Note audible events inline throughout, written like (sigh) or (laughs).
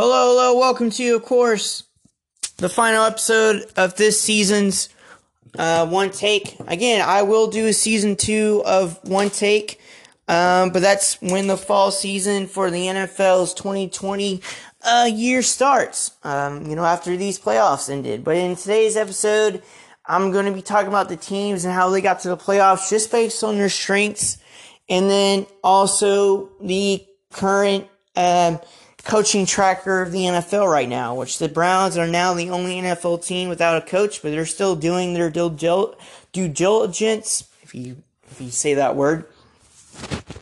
Hello, hello, welcome to, of course, the final episode of this season's uh, One Take. Again, I will do a season two of One Take, um, but that's when the fall season for the NFL's 2020 uh, year starts, um, you know, after these playoffs ended. But in today's episode, I'm going to be talking about the teams and how they got to the playoffs just based on their strengths, and then also the current. Um, coaching tracker of the NFL right now, which the Browns are now the only NFL team without a coach, but they're still doing their due diligence, if you if you say that word,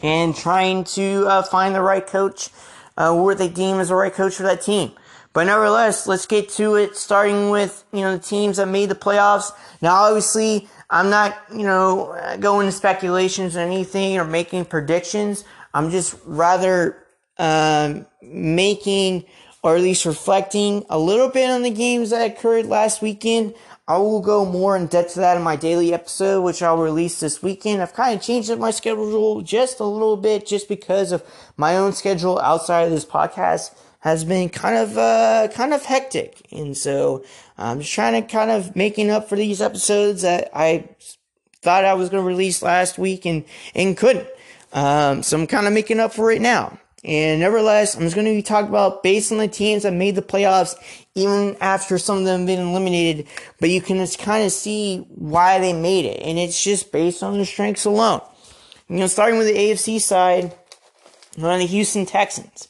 and trying to uh, find the right coach, uh, what they deem as the right coach for that team. But nevertheless, let's get to it. Starting with you know the teams that made the playoffs. Now, obviously, I'm not you know going to speculations or anything or making predictions. I'm just rather um, making or at least reflecting a little bit on the games that occurred last weekend. I will go more in depth to that in my daily episode, which I'll release this weekend. I've kind of changed up my schedule just a little bit, just because of my own schedule outside of this podcast has been kind of uh, kind of hectic, and so I'm just trying to kind of making up for these episodes that I thought I was going to release last week and and couldn't. Um, so I'm kind of making up for it now. And nevertheless, I'm just going to be talking about based on the teams that made the playoffs, even after some of them have been eliminated. But you can just kind of see why they made it. And it's just based on the strengths alone. You know, starting with the AFC side, on the Houston Texans.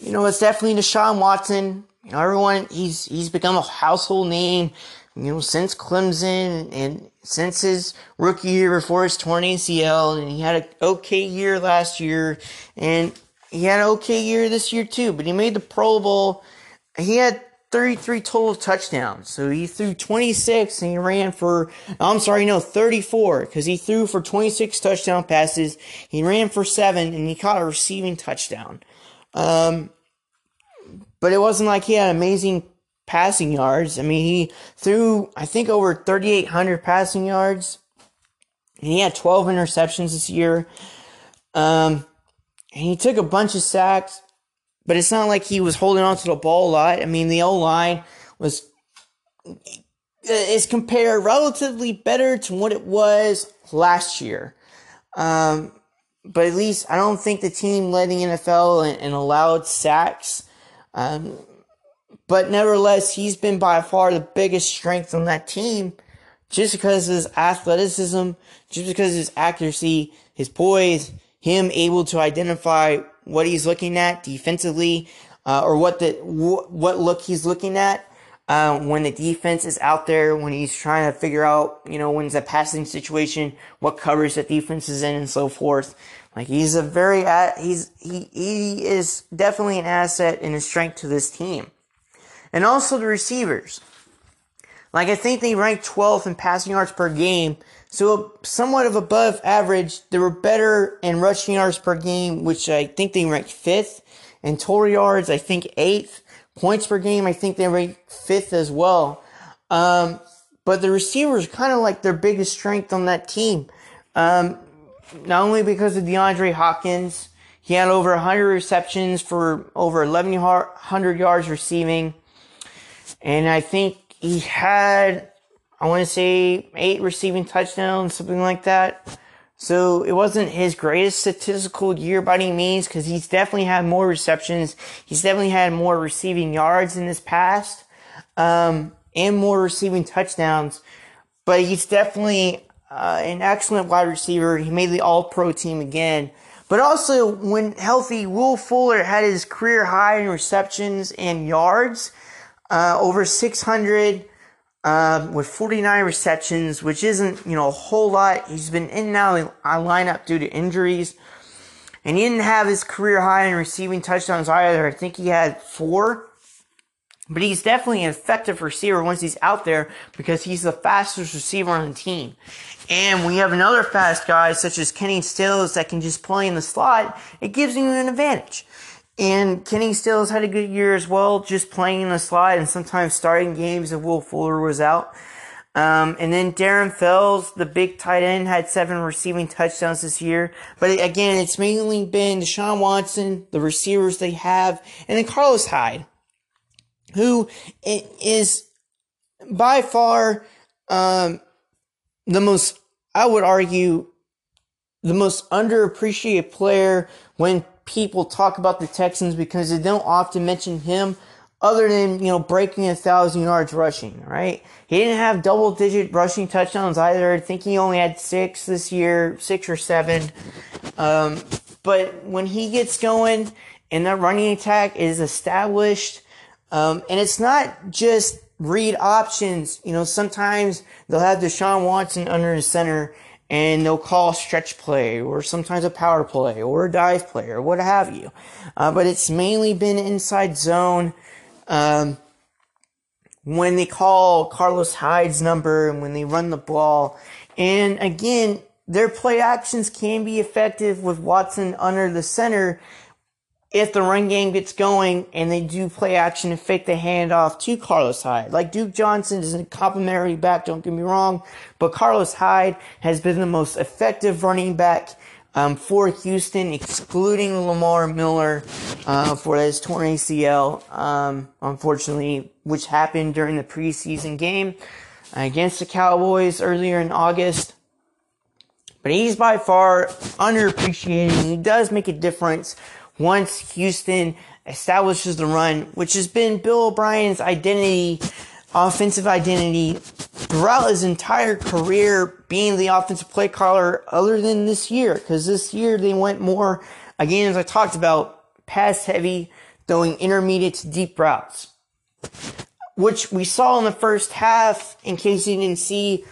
You know, it's definitely Deshaun Watson. You know, everyone, he's, he's become a household name, you know, since Clemson and since his rookie year before his torn ACL. And he had an okay year last year. And he had an okay year this year too, but he made the Pro Bowl. He had 33 total touchdowns. So he threw 26 and he ran for, I'm sorry, no, 34 because he threw for 26 touchdown passes. He ran for seven and he caught a receiving touchdown. Um, but it wasn't like he had amazing passing yards. I mean, he threw, I think, over 3,800 passing yards and he had 12 interceptions this year. Um, and he took a bunch of sacks, but it's not like he was holding on to the ball a lot. I mean, the O line was is compared relatively better to what it was last year. Um, but at least I don't think the team led the NFL and, and allowed sacks. Um, but nevertheless, he's been by far the biggest strength on that team just because of his athleticism, just because of his accuracy, his poise, him able to identify what he's looking at defensively, uh, or what the wh- what look he's looking at uh, when the defense is out there, when he's trying to figure out, you know, when it's a passing situation, what coverage the defense is in, and so forth. Like he's a very he's he he is definitely an asset and a strength to this team, and also the receivers. Like I think they ranked 12th in passing yards per game, so somewhat of above average. They were better in rushing yards per game, which I think they ranked fifth. And total yards, I think eighth. Points per game, I think they ranked fifth as well. Um, but the receivers kind of like their biggest strength on that team. Um, not only because of DeAndre Hopkins, he had over 100 receptions for over 1,100 yards receiving. And I think he had I want to say eight receiving touchdowns, something like that. So it wasn't his greatest statistical year by any means because he's definitely had more receptions. He's definitely had more receiving yards in this past, um, and more receiving touchdowns. But he's definitely uh, an excellent wide receiver. He made the All Pro team again. But also, when healthy, Will Fuller had his career high in receptions and yards, uh, over 600 um, with 49 receptions, which isn't, you know, a whole lot. He's been in and out of the lineup due to injuries. And he didn't have his career high in receiving touchdowns either. I think he had four. But he's definitely an effective receiver once he's out there because he's the fastest receiver on the team. And when you have another fast guy such as Kenny Stills that can just play in the slot. It gives you an advantage. And Kenny Stills had a good year as well, just playing in the slot and sometimes starting games if Will Fuller was out. Um, and then Darren Fells, the big tight end, had seven receiving touchdowns this year. But again, it's mainly been Deshaun Watson, the receivers they have, and then Carlos Hyde. who is by far um, the most, I would argue, the most underappreciated player when people talk about the Texans because they don't often mention him other than, you know, breaking a thousand yards rushing, right? He didn't have double digit rushing touchdowns either. I think he only had six this year, six or seven. Um, but when he gets going and that running attack is established, um, and it's not just read options. You know, sometimes they'll have Deshaun Watson under the center and they'll call stretch play or sometimes a power play or a dive play or what have you. Uh, but it's mainly been inside zone. Um, when they call Carlos Hyde's number and when they run the ball. And again, their play actions can be effective with Watson under the center if the run game gets going and they do play action and fake the handoff to Carlos Hyde. Like Duke Johnson is a complimentary back, don't get me wrong, but Carlos Hyde has been the most effective running back um, for Houston, excluding Lamar Miller uh, for his torn ACL, um, unfortunately, which happened during the preseason game against the Cowboys earlier in August. But he's by far underappreciated. And he does make a difference once Houston establishes the run, which has been Bill O'Brien's identity, offensive identity throughout his entire career being the offensive play caller other than this year. Cause this year they went more, again, as I talked about, pass heavy, throwing intermediate to deep routes. Which we saw in the first half, in case you didn't see,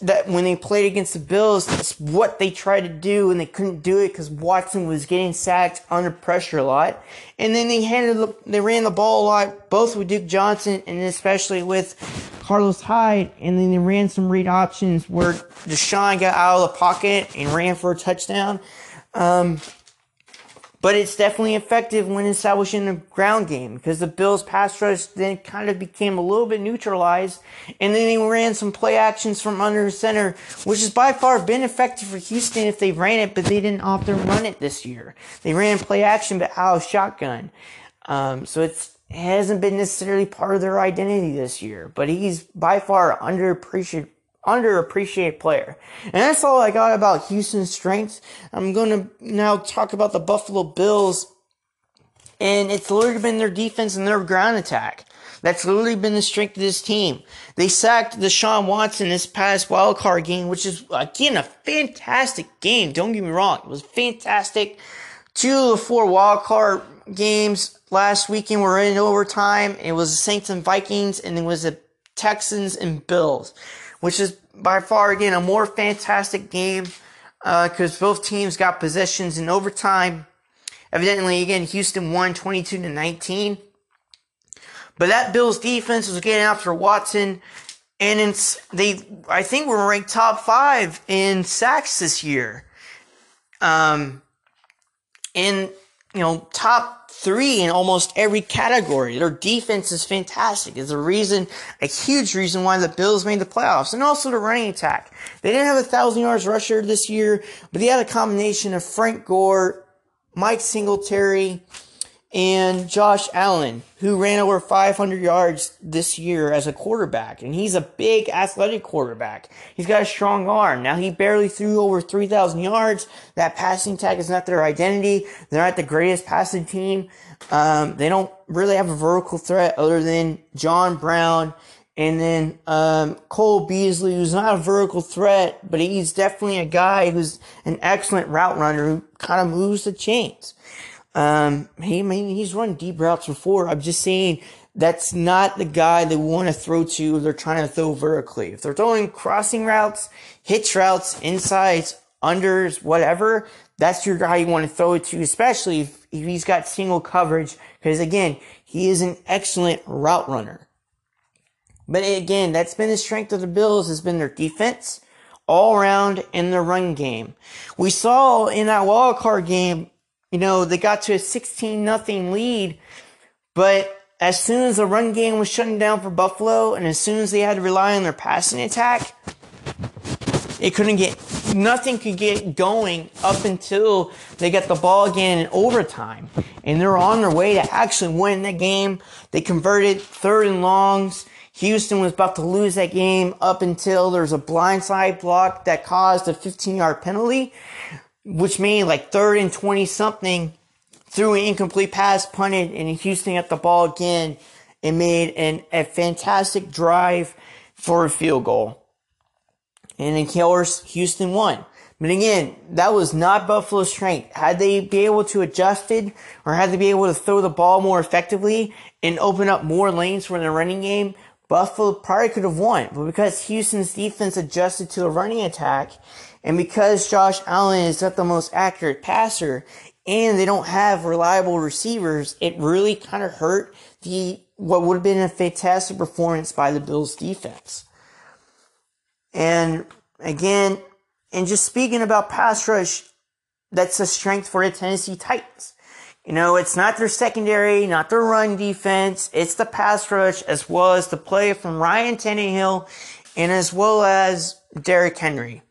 that when they played against the Bills, that's what they tried to do, and they couldn't do it because Watson was getting sacked under pressure a lot. And then they handed, they ran the ball a lot, both with Duke Johnson and especially with Carlos Hyde. And then they ran some read options where Deshaun got out of the pocket and ran for a touchdown. Um, but it's definitely effective when establishing a ground game because the Bills pass rush then kind of became a little bit neutralized and then they ran some play actions from under center, which has by far been effective for Houston if they ran it, but they didn't often run it this year. They ran play action but out of shotgun. Um, so it hasn't been necessarily part of their identity this year, but he's by far underappreciated underappreciated player. And that's all I got about Houston's strengths. I'm going to now talk about the Buffalo Bills. And it's literally been their defense and their ground attack. That's literally been the strength of this team. They sacked Deshaun Watson this past wild card game, which is again a fantastic game. Don't get me wrong. It was fantastic. Two of the four wild card games last weekend were in overtime. It was the Saints and Vikings, and it was the Texans and Bills which is by far again a more fantastic game because uh, both teams got possessions in overtime. Evidently, again, Houston won 22 to 19. But that Bills defense was getting after Watson, and it's, they, I think, were ranked top five in sacks this year. Um, and you know, top three in almost every category. Their defense is fantastic. It's a reason, a huge reason why the Bills made the playoffs. And also the running attack. They didn't have a thousand yards rusher this year, but they had a combination of Frank Gore, Mike Singletary, and Josh Allen, who ran over 500 yards this year as a quarterback. And he's a big athletic quarterback. He's got a strong arm. Now he barely threw over 3,000 yards. That passing tag is not their identity. They're not the greatest passing team. Um, they don't really have a vertical threat other than John Brown and then um, Cole Beasley, who's not a vertical threat, but he's definitely a guy who's an excellent route runner who kind of moves the chains. Um, he, he's run deep routes before. I'm just saying that's not the guy they want to throw to they're trying to throw vertically. If they're throwing crossing routes, hitch routes, insides, unders, whatever, that's your guy you want to throw it to, especially if, if he's got single coverage, because again, he is an excellent route runner. But again, that's been the strength of the Bills, has been their defense all around in the run game. We saw in that wild card game you know, they got to a 16 nothing lead, but as soon as the run game was shutting down for Buffalo and as soon as they had to rely on their passing attack, it couldn't get nothing could get going up until they got the ball again in overtime. And they're on their way to actually win the game. They converted third and longs. Houston was about to lose that game up until there was a blindside block that caused a 15 yard penalty, which made like third and 20 something threw an incomplete pass, punted, and Houston got the ball again and made an, a fantastic drive for a field goal. And of course, Houston won. But again, that was not Buffalo's strength. Had they be able to adjust it or had they be able to throw the ball more effectively and open up more lanes for the running game, Buffalo probably could have won. But because Houston's defense adjusted to a running attack and because Josh Allen is not the most accurate passer and they don't have reliable receivers, it really kind of hurt the what would have been a fantastic performance by the Bills defense. And again, and just speaking about pass rush, that's a strength for the Tennessee Titans. You know, it's not their secondary, not their run defense. It's the pass rush as well as the play from Ryan Tannehill and as well as Derrick Henry.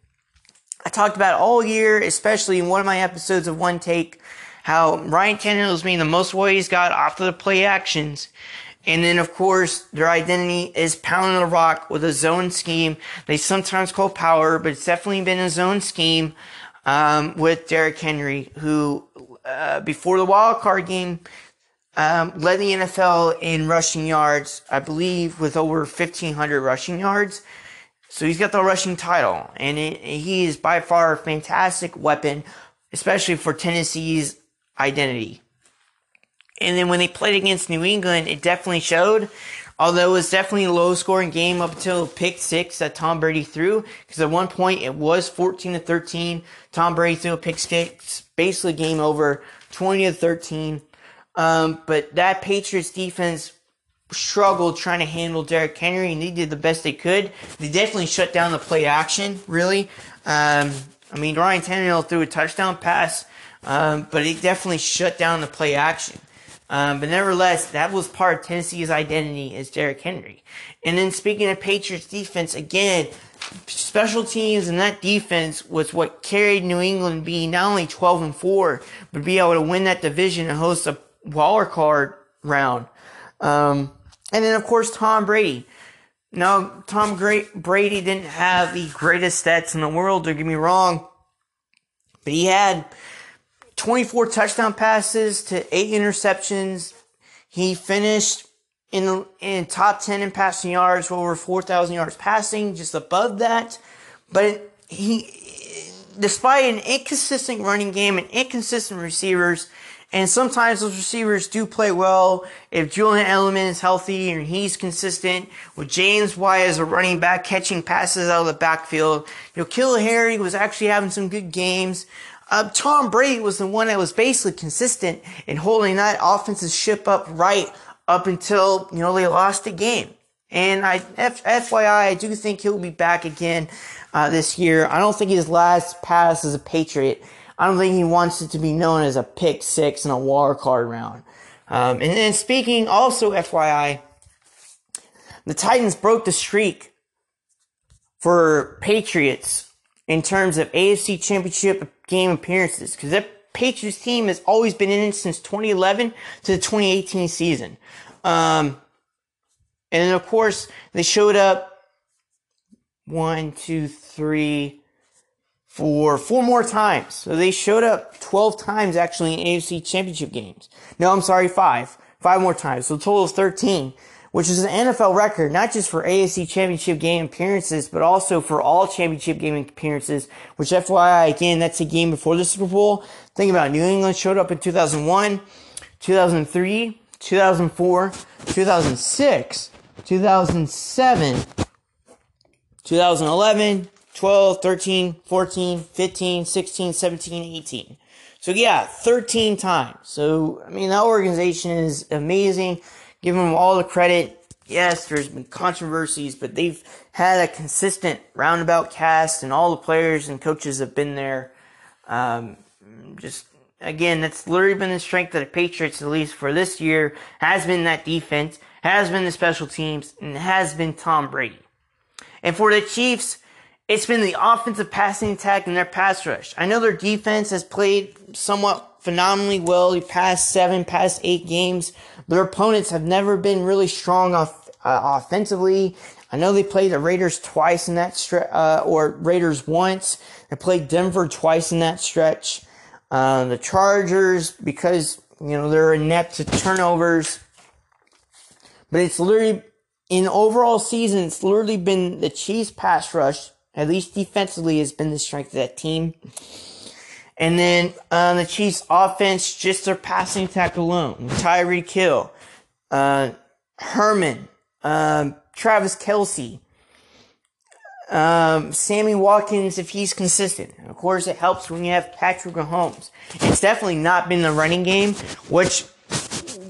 I talked about all year, especially in one of my episodes of One Take, how Ryan Tannehill is being the most what he's got off of the play actions. And then, of course, their identity is pounding the rock with a zone scheme. They sometimes call power, but it's definitely been a zone scheme um, with Derrick Henry, who uh, before the wild card game um, led the NFL in rushing yards, I believe, with over 1,500 rushing yards. So he's got the rushing title, and it, he is by far a fantastic weapon, especially for Tennessee's identity. And then when they played against New England, it definitely showed. Although it was definitely a low scoring game up until pick six that Tom Brady threw, because at one point it was 14 to 13. Tom Brady threw a pick six, basically game over, 20 to 13. Um, but that Patriots defense struggled trying to handle Derrick Henry, and they did the best they could. They definitely shut down the play action, really. Um, I mean, Ryan Tannehill threw a touchdown pass, um, but it definitely shut down the play action. Um, but nevertheless, that was part of Tennessee's identity as Derrick Henry. And then speaking of Patriots defense, again, special teams and that defense was what carried New England being not only 12 and 4, but be able to win that division and host a wild card round. Um, and then, of course, Tom Brady. Now, Tom Brady didn't have the greatest stats in the world, don't get me wrong, but he had 24 touchdown passes to eight interceptions. He finished in the in top 10 in passing yards, over 4,000 yards passing, just above that. But he, despite an inconsistent running game and inconsistent receivers, and sometimes those receivers do play well if Julian Edelman is healthy and he's consistent. With James White as a running back catching passes out of the backfield, you know, N'Keal Harry was actually having some good games. Uh, Tom Brady was the one that was basically consistent in holding that offensive ship up right up until, you know, they lost the game. And I, F, FYI, I do think he'll be back again uh, this year. I don't think his last pass as a Patriot, I don't think he wants it to be known as a pick six and a wild card round. Um, and then speaking also, FYI, the Titans broke the streak for Patriots in terms of AFC Championship game appearances because that Patriots team has always been in it since 2011 to the 2018 season. Um, and then, of course, they showed up one, two, three, four, four more times. So they showed up 12 times actually in AFC championship games. No, I'm sorry, five. Five more times. So a total of 13 which is an NFL record, not just for AFC championship game appearances, but also for all championship game appearances, which FYI, again, that's a game before the Super Bowl. Think about it. New England showed up in 2001, 2003, 2004, 2006, 2007, 2011, 12, 13, 14, 15, 16, 17, 18. So yeah, 13 times. So, I mean, that organization is amazing give them all the credit. Yes, there's been controversies, but they've had a consistent roundabout cast, and all the players and coaches have been there. Um, just again, that's literally been the strength of the Patriots, at least for this year, has been that defense, has been the special teams, and has been Tom Brady. And for the Chiefs, it's been the offensive passing attack and their pass rush. I know their defense has played somewhat phenomenally well the past seven, past eight games. Their opponents have never been really strong off, uh, offensively. I know they played the Raiders twice in that stretch, uh, or Raiders once. They played Denver twice in that stretch. Uh, the Chargers, because, you know, they're inept to turnovers. But it's literally, in overall season, it's literally been the Chiefs pass rush, at least defensively, has been the strength of that team. And then uh, the Chiefs' offense, just their passing attack alone. Tyreek Hill, uh, Hardman, um, Travis Kelce, um, Sammy Watkins, if he's consistent. Of course, it helps when you have Patrick Mahomes. It's definitely not been the running game, which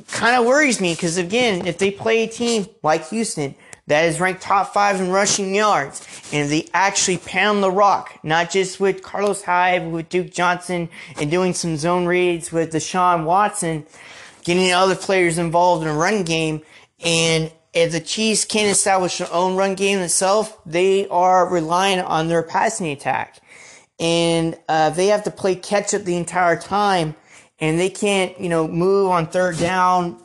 kind of worries me because, again, if they play a team like Houston that is ranked top five in rushing yards, and they actually pound the rock, not just with Carlos Hyde, with Duke Johnson, and doing some zone reads with Deshaun Watson, getting other players involved in a run game, and if the Chiefs can't establish their own run game themselves, they are relying on their passing attack. And uh, they have to play catch up the entire time, and they can't, you know, move on third down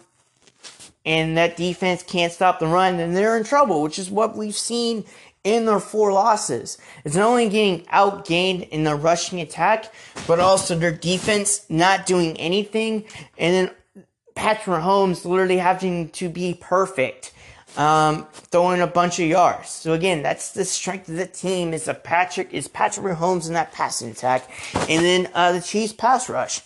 and that defense can't stop the run, then they're in trouble, which is what we've seen in their four losses. It's not only getting outgained in the rushing attack, but also their defense not doing anything, and then Patrick Mahomes literally having to be perfect, um, throwing a bunch of yards. So again, that's the strength of the team. Is a Patrick is Patrick Mahomes in that passing attack, and then uh, the Chiefs pass rush.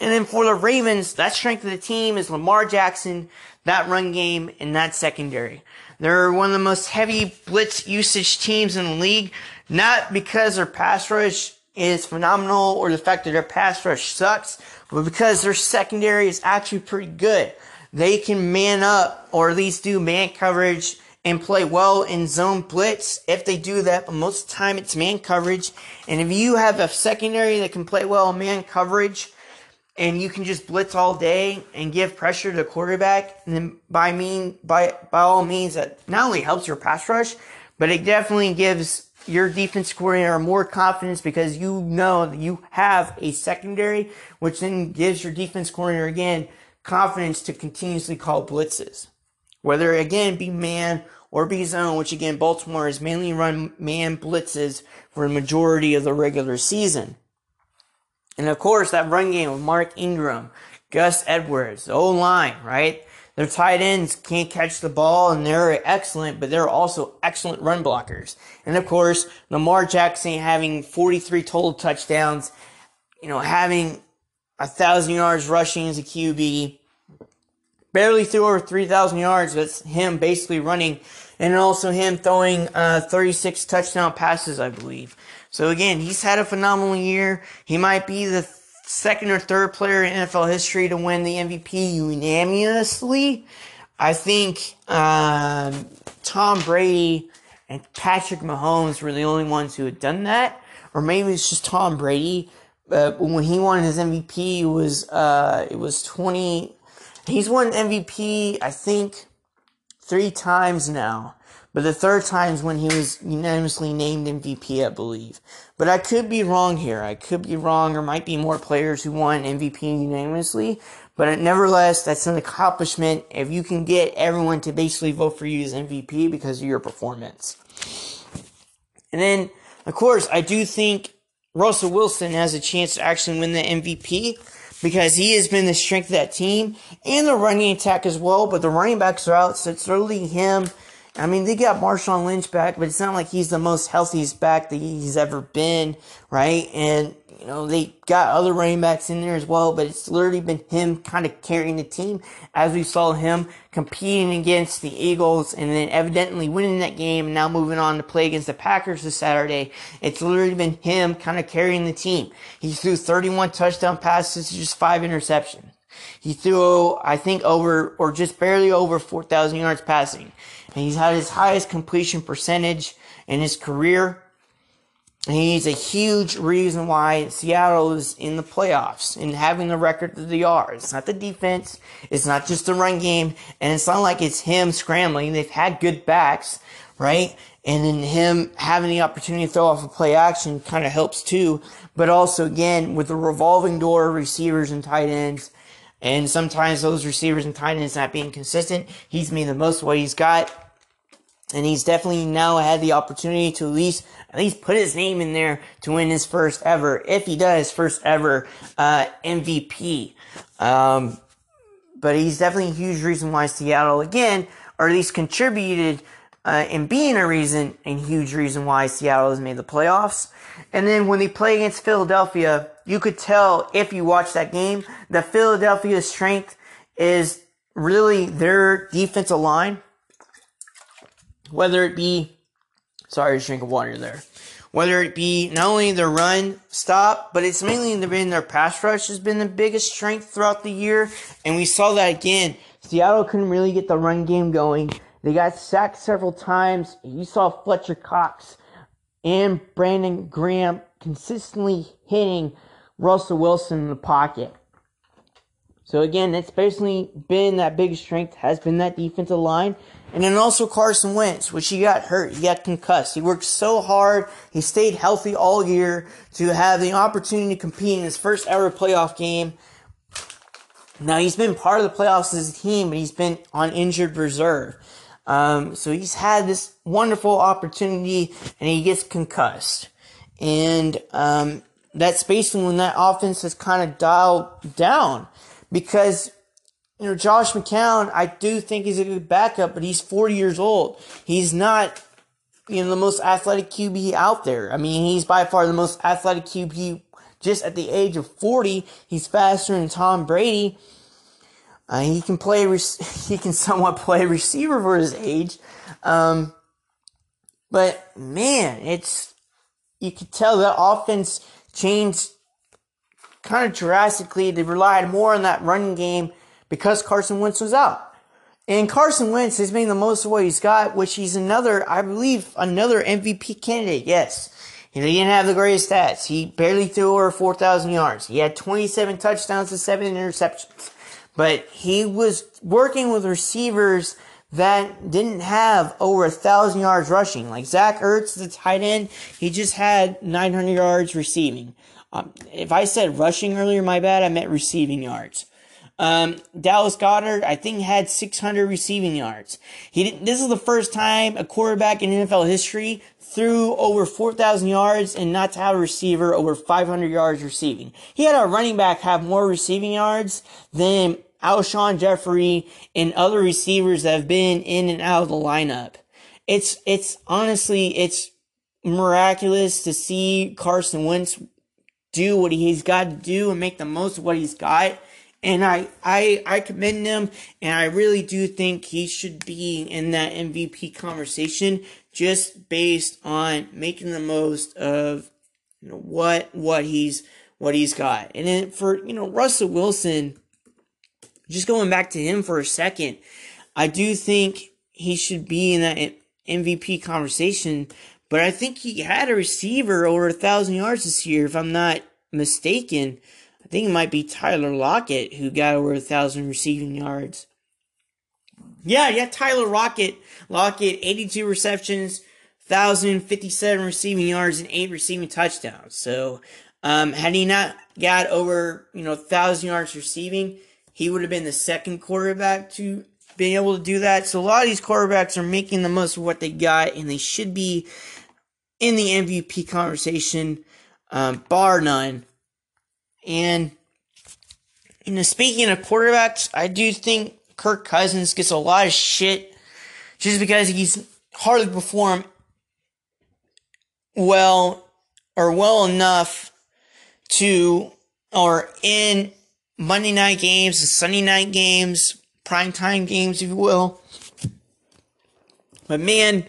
And then for the Ravens, that strength of the team is Lamar Jackson, that run game, and that secondary. They're one of the most heavy blitz usage teams in the league, not because their pass rush is phenomenal or the fact that their pass rush sucks, but because their secondary is actually pretty good. They can man up or at least do man coverage and play well in zone blitz if they do that, but most of the time it's man coverage. And if you have a secondary that can play well in man coverage, and you can just blitz all day and give pressure to the quarterback, and then by mean by by all means that not only helps your pass rush, but it definitely gives your defense coordinator more confidence because you know that you have a secondary, which then gives your defense coordinator again confidence to continuously call blitzes. Whether again be man or be zone, which again Baltimore has mainly run man blitzes for a majority of the regular season. And of course, that run game with Mark Ingram, Gus Edwards, the O line, right? Their tight ends can't catch the ball and they're excellent, but they're also excellent run blockers. And of course, Lamar Jackson having 43 total touchdowns, you know, having a thousand yards rushing as a QB, barely threw over 3,000 yards. That's him basically running, and also him throwing uh, 36 touchdown passes, I believe. So again, he's had a phenomenal year. He might be the second or third player in NFL history to win the MVP unanimously. I think um, Tom Brady and Patrick Mahomes were the only ones who had done that, or maybe it's just Tom Brady. Uh, when he won his MVP, it was uh, it was twenty. He's won MVP, I think, three times now. But the third time is when he was unanimously named MVP, I believe. But I could be wrong here. I could be wrong. There might be more players who won MVP unanimously. But nevertheless, that's an accomplishment if you can get everyone to basically vote for you as MVP because of your performance. And then, of course, I do think Russell Wilson has a chance to actually win the MVP because he has been the strength of that team and the running attack as well. But the running backs are out, so it's really him I mean, they got Marshawn Lynch back, but it's not like he's the most healthiest back that he's ever been, right? And, you know, they got other running backs in there as well, but it's literally been him kind of carrying the team as we saw him competing against the Eagles and then evidently winning that game and now moving on to play against the Packers this Saturday. It's literally been him kind of carrying the team. He threw 31 touchdown passes, just five interceptions. He threw, I think, over or just barely over 4,000 yards passing. And he's had his highest completion percentage in his career. And he's a huge reason why Seattle is in the playoffs and having the record that they are. It's not the defense. It's not just the run game. And it's not like it's him scrambling. They've had good backs, right? And then him having the opportunity to throw off a play action kind of helps too. But also again, with the revolving door of receivers and tight ends, and sometimes those receivers and tight ends not being consistent, he's made the most of what he's got and he's definitely now had the opportunity to at least at least put his name in there to win his first ever, if he does, first ever uh, MVP. Um, but he's definitely a huge reason why Seattle again, or at least contributed uh, in being a reason, and huge reason why Seattle has made the playoffs. And then when they play against Philadelphia, you could tell if you watch that game that Philadelphia's strength is really their defensive line whether it be, sorry, drink of water there. Whether it be not only the run stop, but it's mainly been their pass rush has been the biggest strength throughout the year. And we saw that again. Seattle couldn't really get the run game going. They got sacked several times. You saw Fletcher Cox and Brandon Graham consistently hitting Russell Wilson in the pocket. So again, it's basically been that biggest strength has been that defensive line. And then also Carson Wentz, which he got hurt. He got concussed. He worked so hard. He stayed healthy all year to have the opportunity to compete in his first ever playoff game. Now he's been part of the playoffs as a team, but he's been on injured reserve. Um, so he's had this wonderful opportunity and he gets concussed. And, um, that's basically when that offense has kind of dialed down because you know, Josh McCown, I do think he's a good backup, but he's 40 years old. He's not, you know, the most athletic QB out there. I mean, he's by far the most athletic QB just at the age of 40. He's faster than Tom Brady. Uh, he can play, (laughs) he can somewhat play receiver for his age. Um, but man, it's, you could tell the offense changed kind of drastically. They relied more on that running game because Carson Wentz was out. And Carson Wentz has made the most of what he's got, which he's another, I believe, another MVP candidate. Yes. he didn't have the greatest stats. He barely threw over 4,000 yards. He had 27 touchdowns and 7 interceptions. But he was working with receivers that didn't have over a thousand yards rushing. Like Zach Ertz, the tight end, he just had 900 yards receiving. Um, if I said rushing earlier, my bad, I meant receiving yards. Um, Dallas Goedert, I think, had 600 receiving yards. He didn't, this is the first time a quarterback in NFL history threw over 4,000 yards and not to have a receiver over 500 yards receiving. He had a running back have more receiving yards than Alshon Jeffery and other receivers that have been in and out of the lineup. It's, it's honestly, it's miraculous to see Carson Wentz do what he's got to do and make the most of what he's got and I, I, I commend him, and I really do think he should be in that MVP conversation just based on making the most of you know, what what he's what he's got. And then for you know Russell Wilson, just going back to him for a second, I do think he should be in that MVP conversation. But I think he had a receiver over a thousand yards this year, if I'm not mistaken. I think it might be Tyler Lockett who got over a thousand receiving yards. Yeah, yeah, Tyler Lockett, Lockett, 82 receptions, 1,057 receiving yards, and eight receiving touchdowns. So, um, had he not got over, you know, 1,000 yards receiving, he would have been the second quarterback to be able to do that. So, a lot of these quarterbacks are making the most of what they got, and they should be in the MVP conversation, um, bar none. And you know, speaking of quarterbacks, I do think Kirk Cousins gets a lot of shit just because he's hardly performed well or well enough to or in Monday night games and Sunday night games, prime time games, if you will. But man,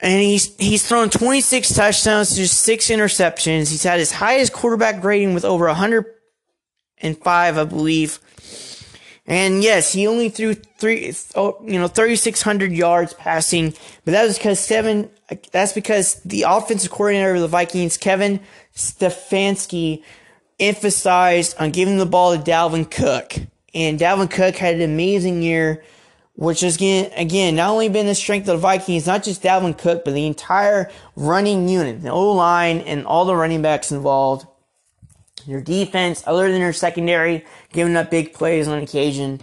and he's he's thrown 26 touchdowns to six interceptions. He's had his highest quarterback grading with over 105, I believe. And yes, he only threw three, oh, you know, 3,600 yards passing, but that was because seven, that's because the offensive coordinator of the Vikings, Kevin Stefanski, emphasized on giving the ball to Dalvin Cook. And Dalvin Cook had an amazing year, which is again, again, not only been the strength of the Vikings, not just Dalvin Cook, but the entire running unit, the O line and all the running backs involved. Your defense, other than your secondary, giving up big plays on occasion.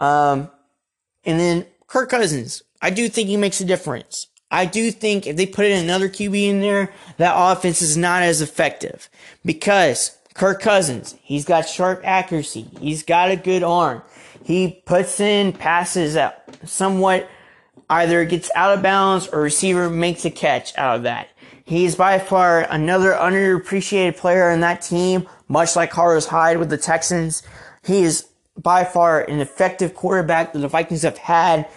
Um, and then Kirk Cousins, I do think he makes a difference. I do think if they put in another QB in there, that offense is not as effective because Kirk Cousins, he's got sharp accuracy. He's got a good arm. He puts in passes that somewhat either gets out of bounds or receiver makes a catch out of that. He's by far another underappreciated player in that team, much like Carlos Hyde with the Texans. He is by far an effective quarterback that the Vikings have had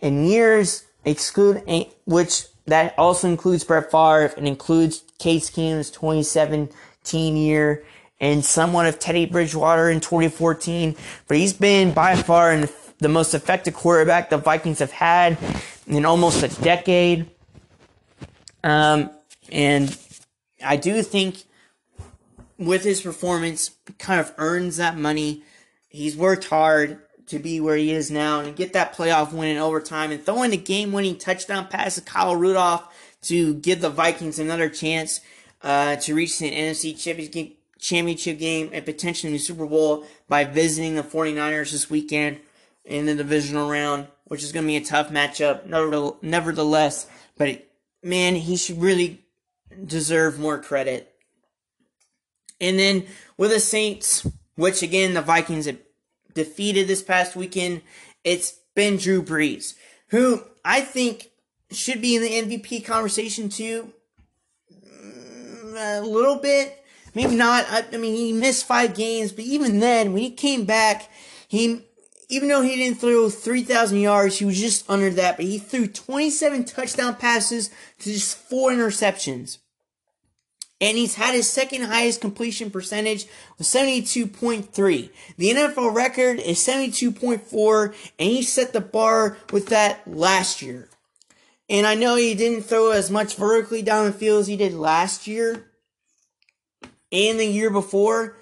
in years, exclude eh, which that also includes Brett Favre and includes Case Keenum's 2017 year and somewhat of Teddy Bridgewater in 2014. But he's been by far the most effective quarterback the Vikings have had in almost a decade. Um, and I do think with his performance, kind of earns that money. He's worked hard to be where he is now and get that playoff win in overtime and throwing the game winning touchdown pass to Kyle Rudolph to give the Vikings another chance uh, to reach the NFC championship game and potentially the Super Bowl by visiting the 49ers this weekend in the divisional round, which is going to be a tough matchup, nevertheless. But man, he should really deserve more credit. And then with the Saints, which again the Vikings have defeated this past weekend, it's been Drew Brees, who I think should be in the MVP conversation too. Mm, a little bit, maybe not. I, I mean, he missed five games, but even then, when he came back, he even though he didn't throw 3,000 yards, he was just under that, but he threw 27 touchdown passes to just four interceptions and he's had his second highest completion percentage with 72.3. The NFL record is 72.4, and he set the bar with that last year. And I know he didn't throw as much vertically down the field as he did last year and the year before.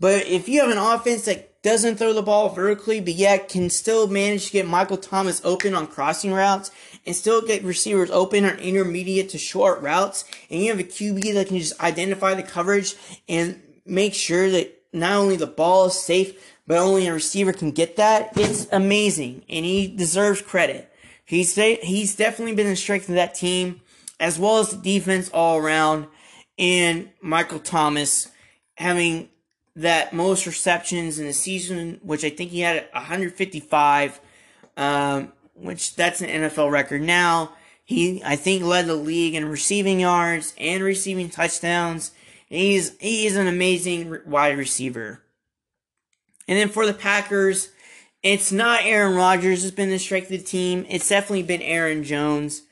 But if you have an offense that doesn't throw the ball vertically, but yet can still manage to get Michael Thomas open on crossing routes and still get receivers open on intermediate to short routes. And you have a QB that can just identify the coverage and make sure that not only the ball is safe, but only a receiver can get that. It's amazing, and he deserves credit. He's he's definitely been the strength of that team, as well as the defense all around, and Michael Thomas having that most receptions in the season, which I think he had 155, um, which that's an NFL record now. He, I think, led the league in receiving yards and receiving touchdowns. He's he is an amazing wide receiver. And then for the Packers, it's not Aaron Rodgers has been the strength of the team. It's definitely been Aaron Jones.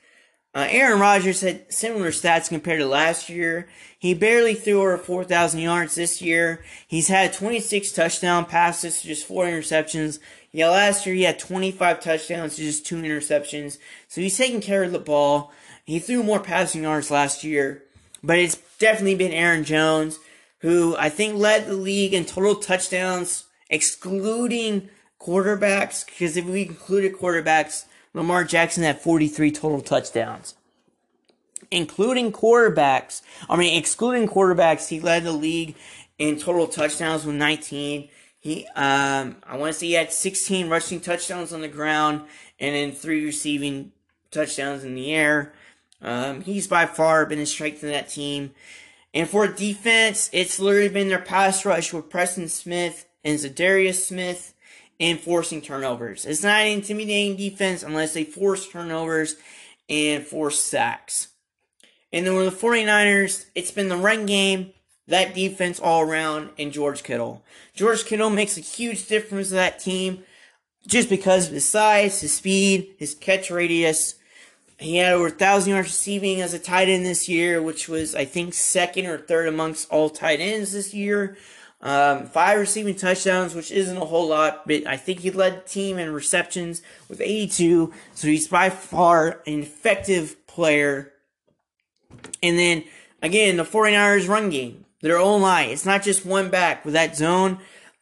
Uh, Aaron Rodgers had similar stats compared to last year. He barely threw over 4,000 yards this year. He's had 26 touchdown passes to just four interceptions. Yeah, last year he had 25 touchdowns to just two interceptions. So he's taking care of the ball. He threw more passing yards last year. But it's definitely been Aaron Jones, who I think led the league in total touchdowns, excluding quarterbacks. Because if we included quarterbacks, Lamar Jackson had 43 total touchdowns. Including quarterbacks, I mean, excluding quarterbacks, he led the league in total touchdowns with 19. He, um, I want to say he had 16 rushing touchdowns on the ground and then three receiving touchdowns in the air. Um, he's by far been a strength in that team. And for defense, it's literally been their pass rush with Preston Smith and Za'Darius Smith and forcing turnovers. It's not an intimidating defense unless they force turnovers and force sacks. And then with the 49ers, it's been the run game, that defense all around, and George Kittle. George Kittle makes a huge difference to that team just because of his size, his speed, his catch radius. He had over 1,000 yards receiving as a tight end this year, which was, I think, second or third amongst all tight ends this year. Um, five receiving touchdowns, which isn't a whole lot, but I think he led the team in receptions with 82. So he's by far an effective player. And then again, the 49ers run game, their own line. It's not just one back with that zone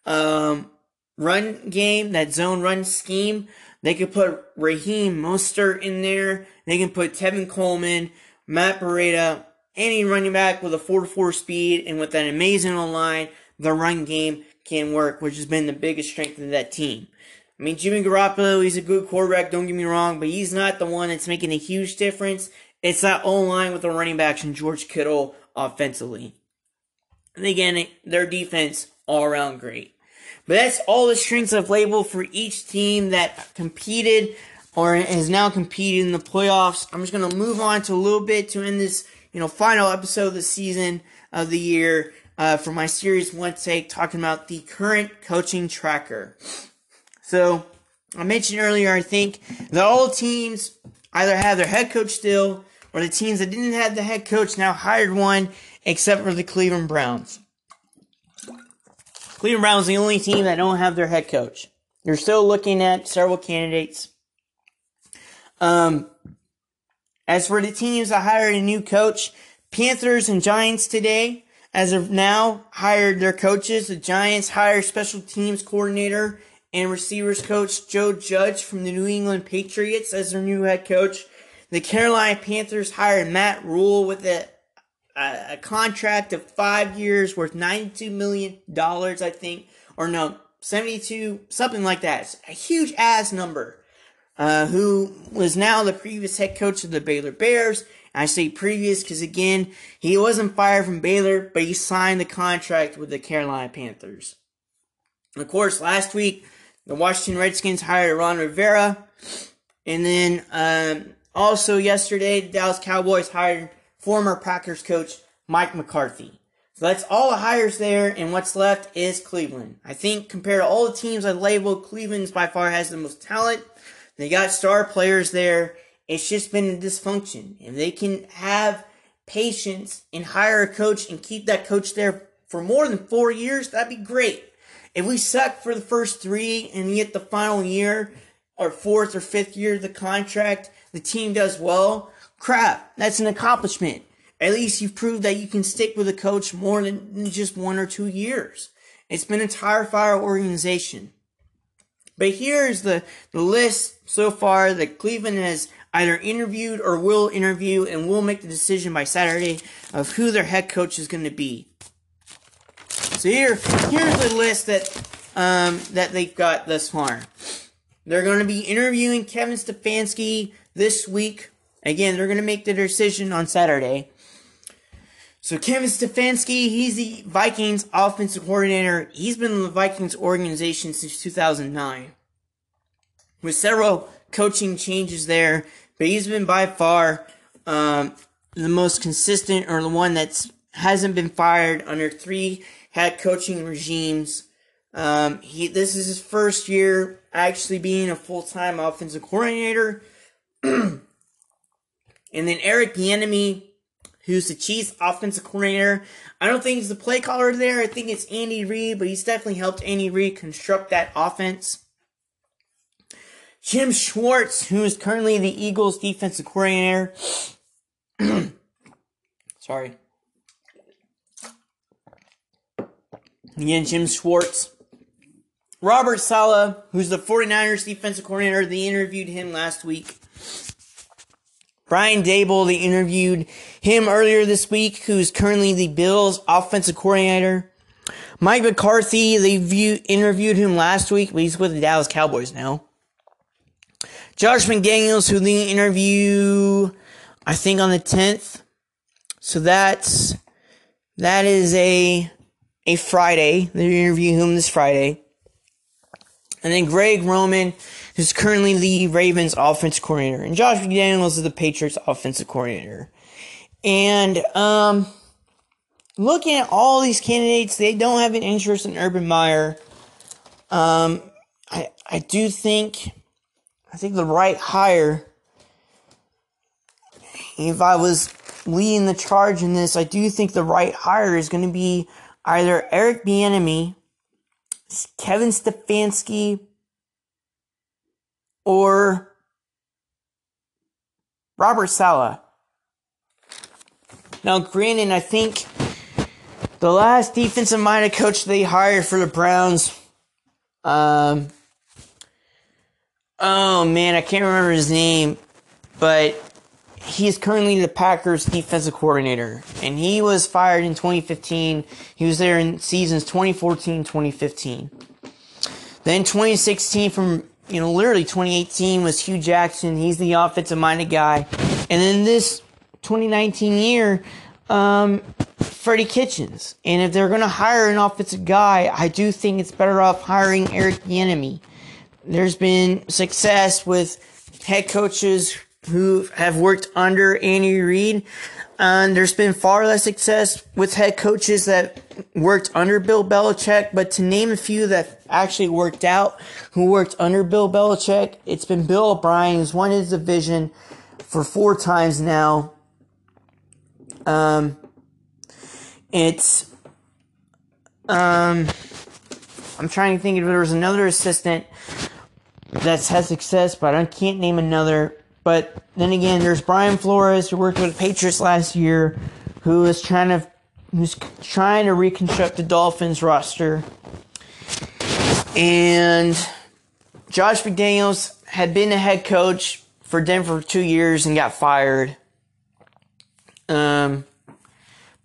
um, run game, that zone run scheme. They could put Raheem Mostert in there. They can put Tevin Coleman, Matt Breida, any running back with a 4-4 speed and with an amazing line, the run game can work, which has been the biggest strength of that team. I mean, Jimmy Garoppolo, he's a good quarterback, don't get me wrong, but he's not the one that's making a huge difference. It's that O-line with the running backs and George Kittle offensively. And again, their defense all around great. But that's all the strengths I've labeled for each team that competed or has now competed in the playoffs. I'm just going to move on to a little bit to end this, you know, final episode of the season of the year uh, for my series one take, talking about the current coaching tracker. So I mentioned earlier, I think that all teams either have their head coach still, or the teams that didn't have the head coach now hired one, except for the Cleveland Browns. Cleveland Browns the only team that don't have their head coach. They're still looking at several candidates. Um, as for the teams that hired a new coach, Panthers and Giants today, as of now, hired their coaches. The Giants hired special teams coordinator and receivers coach Joe Judge from the New England Patriots as their new head coach. The Carolina Panthers hired Matt Rhule with a, a, a contract of five years worth $92 million, I think. Or no, 72, something like that. It's a huge ass number uh, who was now the previous head coach of the Baylor Bears. I say previous because again, he wasn't fired from Baylor, but he signed the contract with the Carolina Panthers. Of course, last week the Washington Redskins hired Ron Rivera, and then um, also yesterday the Dallas Cowboys hired former Packers coach Mike McCarthy. So that's all the hires there, and what's left is Cleveland. I think compared to all the teams I labeled, Cleveland's by far has the most talent they got star players there. It's just been a dysfunction. If they can have patience and hire a coach and keep that coach there for more than four years, that'd be great. If we suck for the first three and get the final year or fourth or fifth year of the contract, the team does well, crap, that's an accomplishment. At least you've proved that you can stick with a coach more than just one or two years. It's been a tire fire organization. But here's the, the list so far that Cleveland has either interviewed or will interview and will make the decision by Saturday of who their head coach is going to be. So here, here's the list that um, that they've got thus far. They're going to be interviewing Kevin Stefanski this week. Again, they're going to make the decision on Saturday. So Kevin Stefanski, he's the Vikings offensive coordinator. He's been in the Vikings organization since 2009. With several coaching changes there, but he's been by far um, the most consistent or the one that hasn't been fired under three head coaching regimes. Um, he this is his first year actually being a full time offensive coordinator. (clears throat) and then Eric Bieniemy who's the Chiefs offensive coordinator. I don't think he's the play caller there. I think it's Andy Reid, but he's definitely helped Andy Reid construct that offense. Jim Schwartz, who is currently the Eagles defensive coordinator. (clears throat) Sorry. Again, Jim Schwartz. Robert Saleh, who's the 49ers defensive coordinator, they interviewed him last week. Brian Daboll, they interviewed him earlier this week, who's currently the Bills offensive coordinator. Mike McCarthy, they view, interviewed him last week, but he's with the Dallas Cowboys now. Josh McDaniels, who they interview, I think on the 10th. So that's, that is a, a Friday. They interview him this Friday. And then Greg Roman, who's currently the Ravens offensive coordinator, and Josh McDaniels is the Patriots offensive coordinator. And um, looking at all these candidates, they don't have an interest in Urban Meyer. Um, I I do think I think the right hire. If I was leading the charge in this, I do think the right hire is going to be either Eric Bieniemy, Kevin Stefanski, or Robert Saleh. Now, granted, I think the last defensive minded coach they hired for the Browns, um, oh man, I can't remember his name, but he's currently the Packers defensive coordinator, and he was fired in 2015. He was there in seasons 2014, 2015. Then 2016 from you know literally 2018 was Hue Jackson. He's the offensive minded guy, and then this 2019 year, um, Freddie Kitchens. And if they're going to hire an offensive guy, I do think it's better off hiring Eric Bieniemy. There's been success with head coaches who have worked under Andy Reid. And there's been far less success with head coaches that worked under Bill Belichick, but to name a few that actually worked out, who worked under Bill Belichick, it's been Bill O'Brien, who's won his division for four times now. Um, it's, um, I'm trying to think if there was another assistant that's had success, but I can't name another. But then again, there's Brian Flores who worked with the Patriots last year, who is trying to who's trying to reconstruct the Dolphins roster. And Josh McDaniels had been a head coach for Denver for two years and got fired. Um,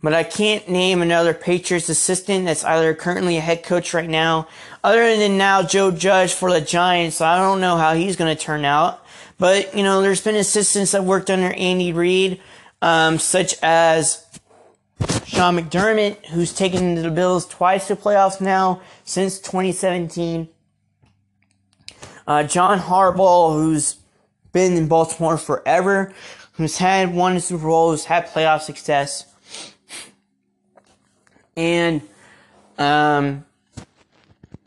but I can't name another Patriots assistant that's either currently a head coach right now, other than now Joe Judge for the Giants. So I don't know how he's going to turn out. But, you know, there's been assistants that worked under Andy Reid, um, such as Sean McDermott, who's taken the Bills twice to playoffs now since 2017. Uh, John Harbaugh, who's been in Baltimore forever, who's had one Super Bowl, who's had playoff success. And, um,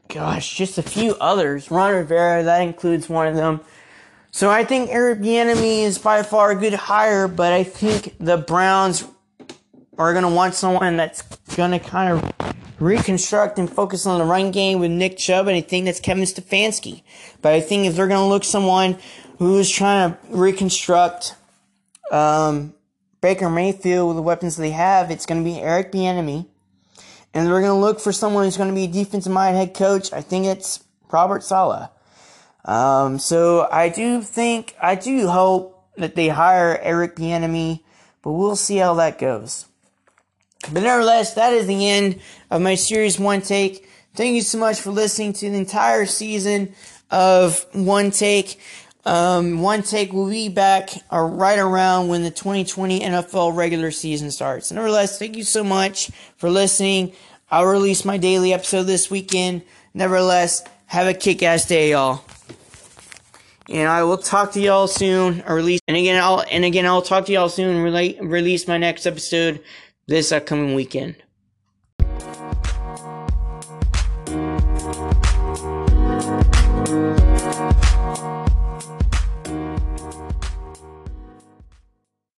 gosh, just a few others. Ron Rivera, that includes one of them. So I think Eric Bieniemy is by far a good hire, but I think the Browns are going to want someone that's going to kind of reconstruct and focus on the run game with Nick Chubb, and I think that's Kevin Stefanski. But I think if they're going to look someone who's trying to reconstruct um, Baker Mayfield with the weapons they have, it's going to be Eric Bieniemy. And they're going to look for someone who's going to be a defensive minded head coach. I think it's Robert Saleh. Um, so I do think, I do hope that they hire Eric Bieniemy, but we'll see how that goes. But nevertheless, that is the end of my series one take. Thank you so much for listening to the entire season of one take. Um, one take will be back uh, right around when the 2020 NFL regular season starts. Nevertheless, thank you so much for listening. I'll release my daily episode this weekend. Nevertheless, have a kick ass day, y'all and I will talk to y'all soon. Or release, and again, I'll and again, I'll talk to y'all soon. Relate, release my next episode this upcoming weekend.